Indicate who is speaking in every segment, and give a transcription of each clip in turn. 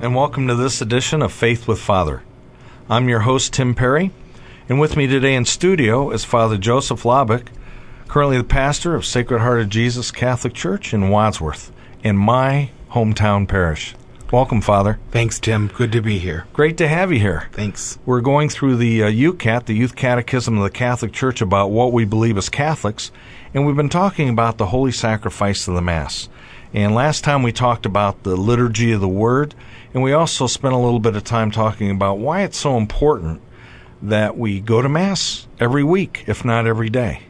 Speaker 1: and welcome to this edition of Faith with Father. I'm your host, Tim Perry, and with me today in studio is Father Joseph Labick, currently the pastor of Sacred Heart of Jesus Catholic Church in Wadsworth, in my hometown parish. Welcome, Father.
Speaker 2: Thanks, Tim. Good to be here.
Speaker 1: Great to have you here.
Speaker 2: Thanks.
Speaker 1: We're going through the uh, YOUCAT, the Youth Catechism of the Catholic Church, about what we believe as Catholics, and we've been talking about the holy sacrifice of the Mass. And last time we talked about the liturgy of the Word, and we also spent a little bit of time talking about why it's so important that we go to Mass every week, if not every day.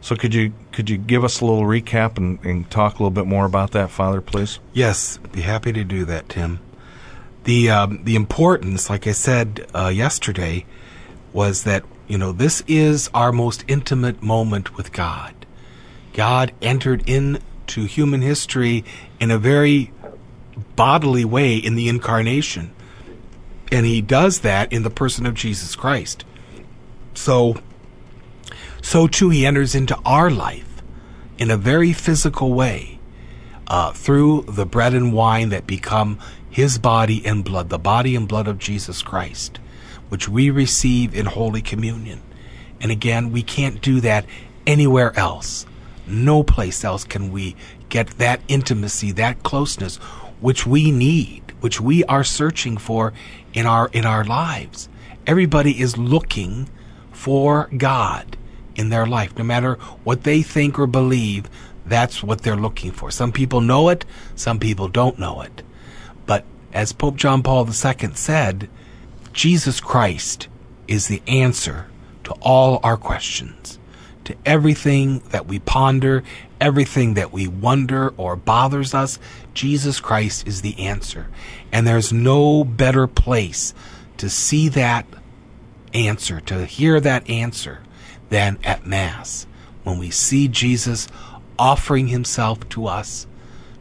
Speaker 1: So could you could you give us a little recap and, and talk a little bit more about that, Father, please?
Speaker 2: Yes, be happy to do that, Tim. The um, the importance, like I said uh, yesterday, was that you know this is our most intimate moment with God. God entered into human history in a very bodily way in the incarnation, and He does that in the person of Jesus Christ. So so too he enters into our life in a very physical way uh, through the bread and wine that become his body and blood, the body and blood of Jesus Christ, which we receive in Holy Communion. And again, we can't do that anywhere else. No place else can we get that intimacy, that closeness, which we need, which we are searching for in our in our lives. Everybody is looking for God in their life. No matter what they think or believe, that's what they're looking for. Some people know it, some people don't know it. But as Pope John Paul II said, Jesus Christ is the answer to all our questions, to everything that we ponder, everything that we wonder or bothers us. Jesus Christ is the answer. And there's no better place to see that answer, to hear that answer, than at Mass, when we see Jesus offering himself to us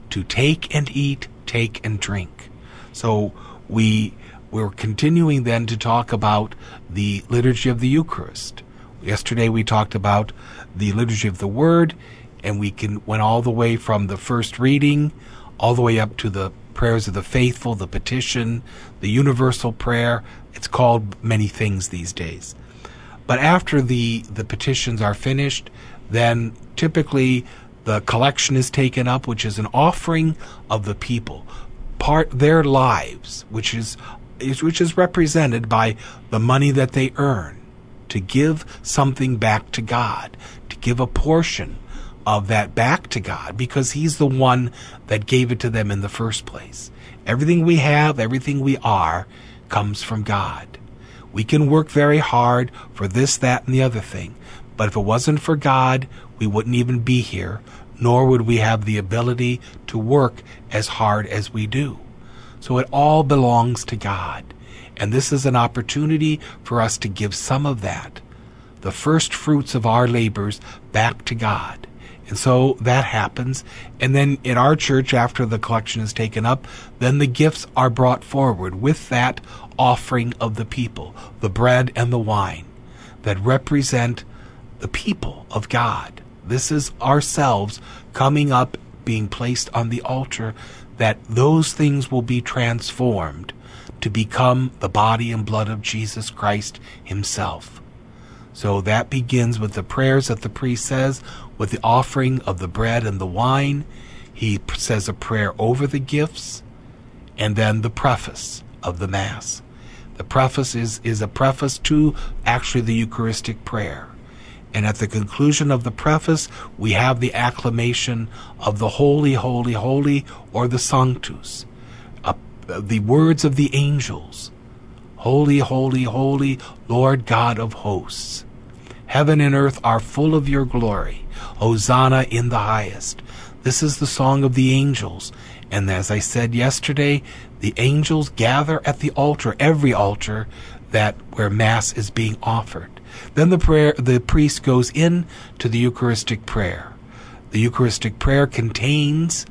Speaker 2: to take and eat, take and drink. So we we're continuing then to talk about the liturgy of the Eucharist. Yesterday we talked about the liturgy of the Word, and we can went all the way from the first reading all the way up to the prayers of the faithful, the petition, the universal prayer. It's called many things these days. But after the, the petitions are finished, then typically the collection is taken up, which is an offering of the people, part their lives, which is, which is represented by the money that they earn, to give something back to God, to give a portion of that back to God, because He's the one that gave it to them in the first place. Everything we have, everything we are, comes from God. We can work very hard for this, that, and the other thing. But if it wasn't for God, we wouldn't even be here, nor would we have the ability to work as hard as we do. So it all belongs to God. And this is an opportunity for us to give some of that, the first fruits of our labors, back to God. And so that happens. And then in our church, after the collection is taken up, then the gifts are brought forward with that offering of the people, the bread and the wine that represent the people of God. This is ourselves coming up, being placed on the altar, that those things will be transformed to become the body and blood of Jesus Christ Himself. So that begins with the prayers that the priest says, with the offering of the bread and the wine. He says a prayer over the gifts, and then the preface of the Mass. The preface is, is a preface to actually the Eucharistic prayer. And at the conclusion of the preface, we have the acclamation of the Holy, Holy, Holy, or the Sanctus, the words of the angels. Holy, holy, holy, Lord God of hosts. Heaven and earth are full of your glory. Hosanna in the highest. This is the song of the angels, And as I said yesterday, the angels gather at the altar, every altar that where mass is being offered. Then the prayer the priest goes in to the Eucharistic prayer. The Eucharistic prayer contains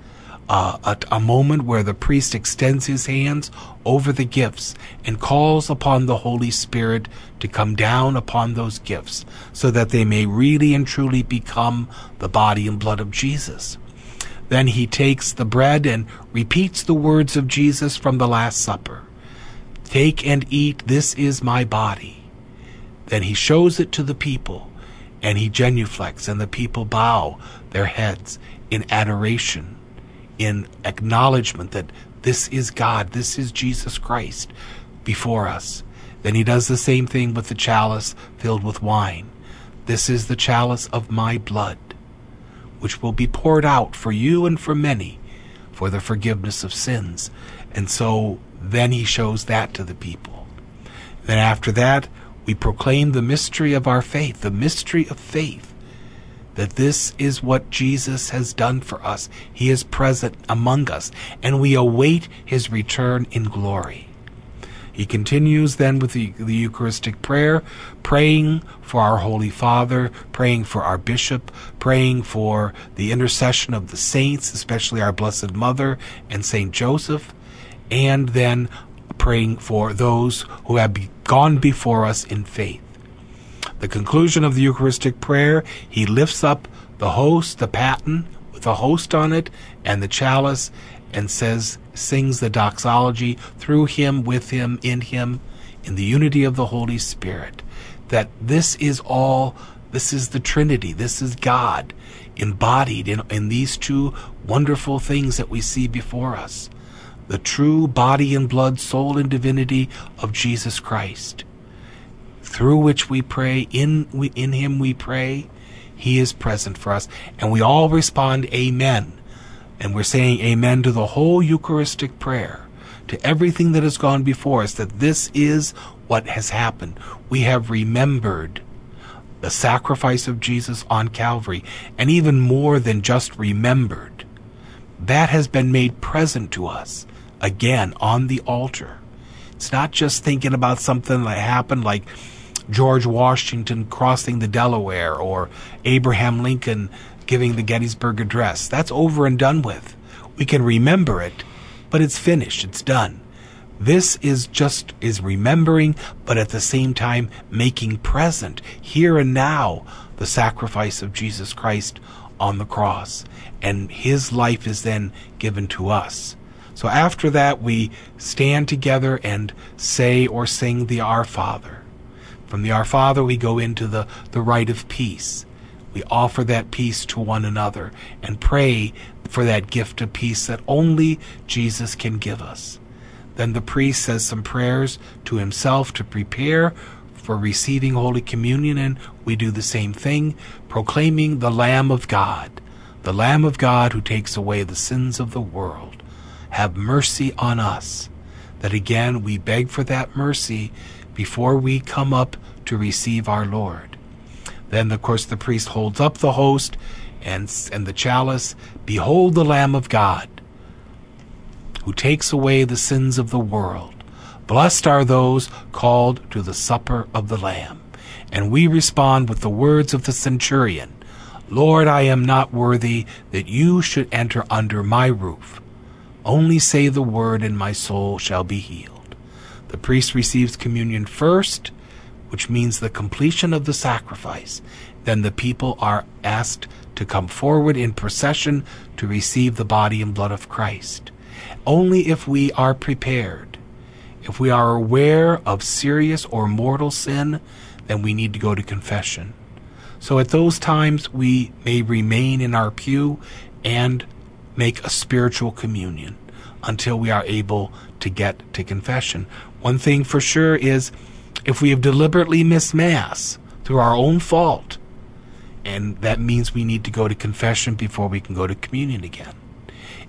Speaker 2: uh, a, a moment where the priest extends his hands over the gifts and calls upon the Holy Spirit to come down upon those gifts so that they may really and truly become the body and blood of Jesus. Then he takes the bread and repeats the words of Jesus from the Last Supper Take and eat, this is my body. Then he shows it to the people and he genuflects, and the people bow their heads in adoration in acknowledgement that this is God, this is Jesus Christ before us. Then he does the same thing with the chalice filled with wine. This is the chalice of my blood, which will be poured out for you and for many for the forgiveness of sins. And so then he shows that to the people. Then after that, we proclaim the mystery of our faith, the mystery of faith that this is what Jesus has done for us. He is present among us, and we await his return in glory. He continues then with the, the, Eucharistic prayer, praying for our Holy Father, praying for our Bishop, praying for the intercession of the saints, especially our Blessed Mother and Saint Joseph, and then praying for those who have gone before us in faith. The conclusion of the Eucharistic prayer, he lifts up the host, the paten, with a host on it, and the chalice, and says, sings the doxology through him, with him, in him, in the unity of the Holy Spirit. That this is all, this is the Trinity, this is God embodied in, in these two wonderful things that we see before us. The true body and blood, soul and divinity of Jesus Christ through which we pray, in, we, in Him we pray, He is present for us. And we all respond, Amen. And we're saying Amen to the whole Eucharistic prayer, to everything that has gone before us, that this is what has happened. We have remembered the sacrifice of Jesus on Calvary, and even more than just remembered. That has been made present to us again on the altar. It's not just thinking about something that happened like George Washington crossing the Delaware or Abraham Lincoln giving the Gettysburg Address. That's over and done with. We can remember it, but it's finished. It's done. This is just is remembering, but at the same time making present here and now the sacrifice of Jesus Christ on the cross. And his life is then given to us. So after that, we stand together and say or sing the Our Father. From the Our Father, we go into the, the rite of peace. We offer that peace to one another and pray for that gift of peace that only Jesus can give us. Then the priest says some prayers to himself to prepare for receiving Holy Communion, and we do the same thing, proclaiming the Lamb of God, the Lamb of God who takes away the sins of the world. Have mercy on us. That again we beg for that mercy before we come up to receive our Lord. Then, of course, the priest holds up the host and, and the chalice. Behold the Lamb of God, who takes away the sins of the world. Blessed are those called to the supper of the Lamb. And we respond with the words of the centurion Lord, I am not worthy that you should enter under my roof. Only say the word, and my soul shall be healed. The priest receives communion first, which means the completion of the sacrifice. Then the people are asked to come forward in procession to receive the body and blood of Christ. Only if we are prepared, if we are aware of serious or mortal sin, then we need to go to confession. So at those times, we may remain in our pew and make a spiritual communion until we are able to get to confession. One thing for sure is if we have deliberately missed Mass through our own fault, and that means we need to go to confession before we can go to communion again.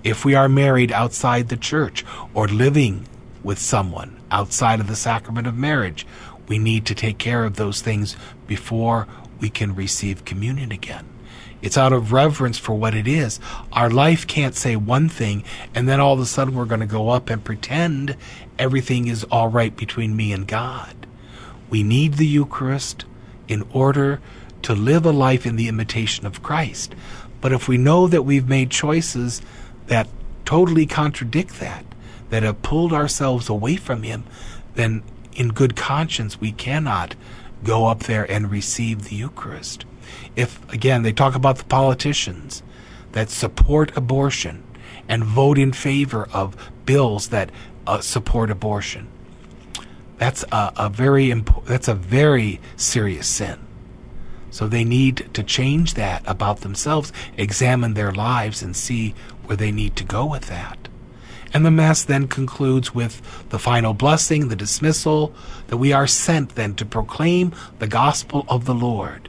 Speaker 2: If we are married outside the church or living with someone outside of the sacrament of marriage, we need to take care of those things before we can receive communion again. It's out of reverence for what it is. Our life can't say one thing and then all of a sudden we're going to go up and pretend everything is all right between me and God. We need the Eucharist in order to live a life in the imitation of Christ. But if we know that we've made choices that totally contradict that, that have pulled ourselves away from Him, then in good conscience we cannot go up there and receive the Eucharist. If, again, they talk about the politicians that support abortion and vote in favor of bills that uh, support abortion, that's a, a very impo- that's a very serious sin. So they need to change that about themselves, examine their lives, and see where they need to go with that. And the Mass then concludes with the final blessing, the dismissal, that we are sent then to proclaim the gospel of the Lord.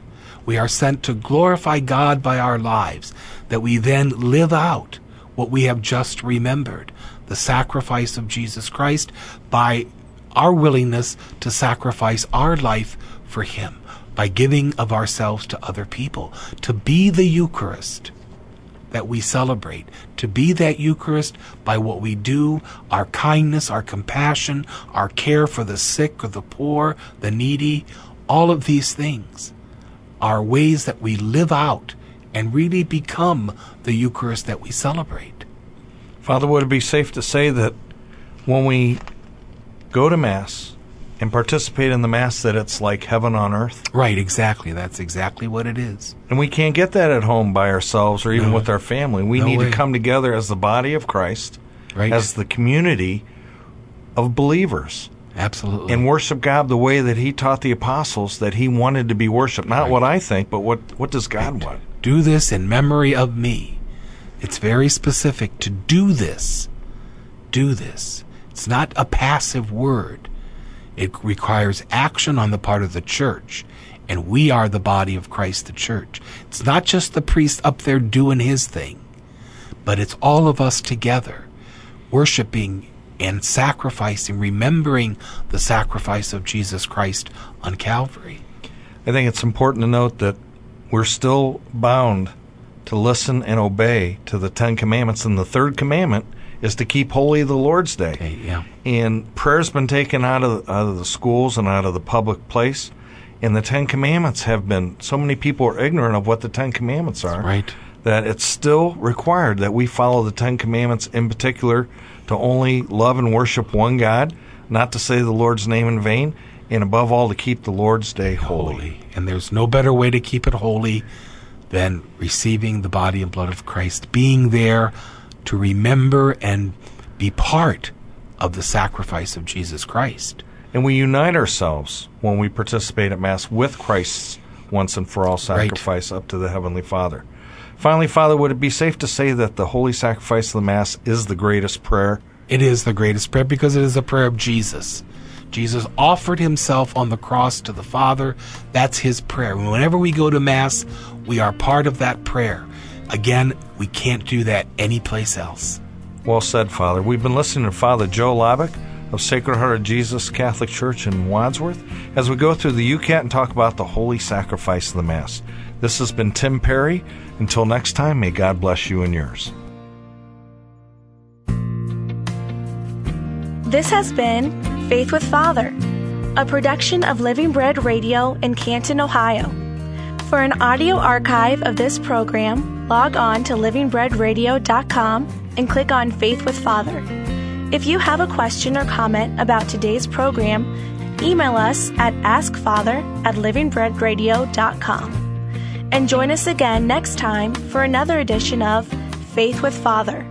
Speaker 2: We are sent to glorify God by our lives, that we then live out what we have just remembered the sacrifice of Jesus Christ by our willingness to sacrifice our life for Him, by giving of ourselves to other people, to be the Eucharist that we celebrate, to be that Eucharist by what we do, our kindness, our compassion, our care for the sick or the poor, the needy, all of these things are ways that we live out and really become the Eucharist that we celebrate.
Speaker 1: Father, would it be safe to say that when we go to Mass, and participate in the Mass that it's like heaven on earth.
Speaker 2: Right, exactly. That's exactly what it is.
Speaker 1: And we can't get that at home by ourselves or even
Speaker 2: No.
Speaker 1: with our family. We
Speaker 2: No
Speaker 1: need
Speaker 2: way.
Speaker 1: to come together as the body of Christ,
Speaker 2: Right.
Speaker 1: as the community of believers,
Speaker 2: Absolutely.
Speaker 1: and worship God the way that He taught the apostles that He wanted to be worshipped. Not
Speaker 2: Right.
Speaker 1: what I think, but what, what does God want?
Speaker 2: do this in memory of me. It's very specific to do this. Do this. It's not a passive word. It requires action on the part of the church. And we are the body of Christ, the church. It's not just the priest up there doing his thing, but it's all of us together, worshiping and sacrificing, remembering the sacrifice of Jesus Christ on Calvary.
Speaker 1: I think it's important to note that we're still bound to listen and obey to the Ten Commandments, and the third commandment is to keep holy the Lord's Day.
Speaker 2: Yeah.
Speaker 1: And prayer's been taken out of out of the schools and out of the public place, and the Ten Commandments have been. So many people are ignorant of what the Ten Commandments are.
Speaker 2: Right.
Speaker 1: That it's still required that we follow the Ten Commandments, in particular, to only love and worship one God, not to say the Lord's name in vain, and above all to keep the Lord's Day holy.
Speaker 2: holy. And there's no better way to keep it holy than receiving the body and blood of Christ, being there to remember and be part of the sacrifice of Jesus Christ.
Speaker 1: And we unite ourselves when we participate at Mass with Christ's once and for all sacrifice up to the Heavenly Father. Finally, Father, would it be safe to say that the holy sacrifice of the Mass is the greatest prayer?
Speaker 2: It is the greatest prayer because it is a prayer of Jesus. Jesus offered himself on the cross to the Father. That's his prayer. Whenever we go to Mass, we are part of that prayer. Again, we can't do that anyplace else.
Speaker 1: Well said, Father. We've been listening to Father Joe Labick of Sacred Heart of Jesus Catholic Church in Wadsworth as we go through the YOUCAT and talk about the holy sacrifice of the Mass. This has been Tim Perry. Until next time, may God bless you and yours.
Speaker 3: This has been Faith with Father, a production of Living Bread Radio in Canton, Ohio. For an audio archive of this program, log on to livingbreadradio.com and click on Faith with Father. If you have a question or comment about today's program, email us at askfather at livingbreadradio.com. And join us again next time for another edition of Faith with Father.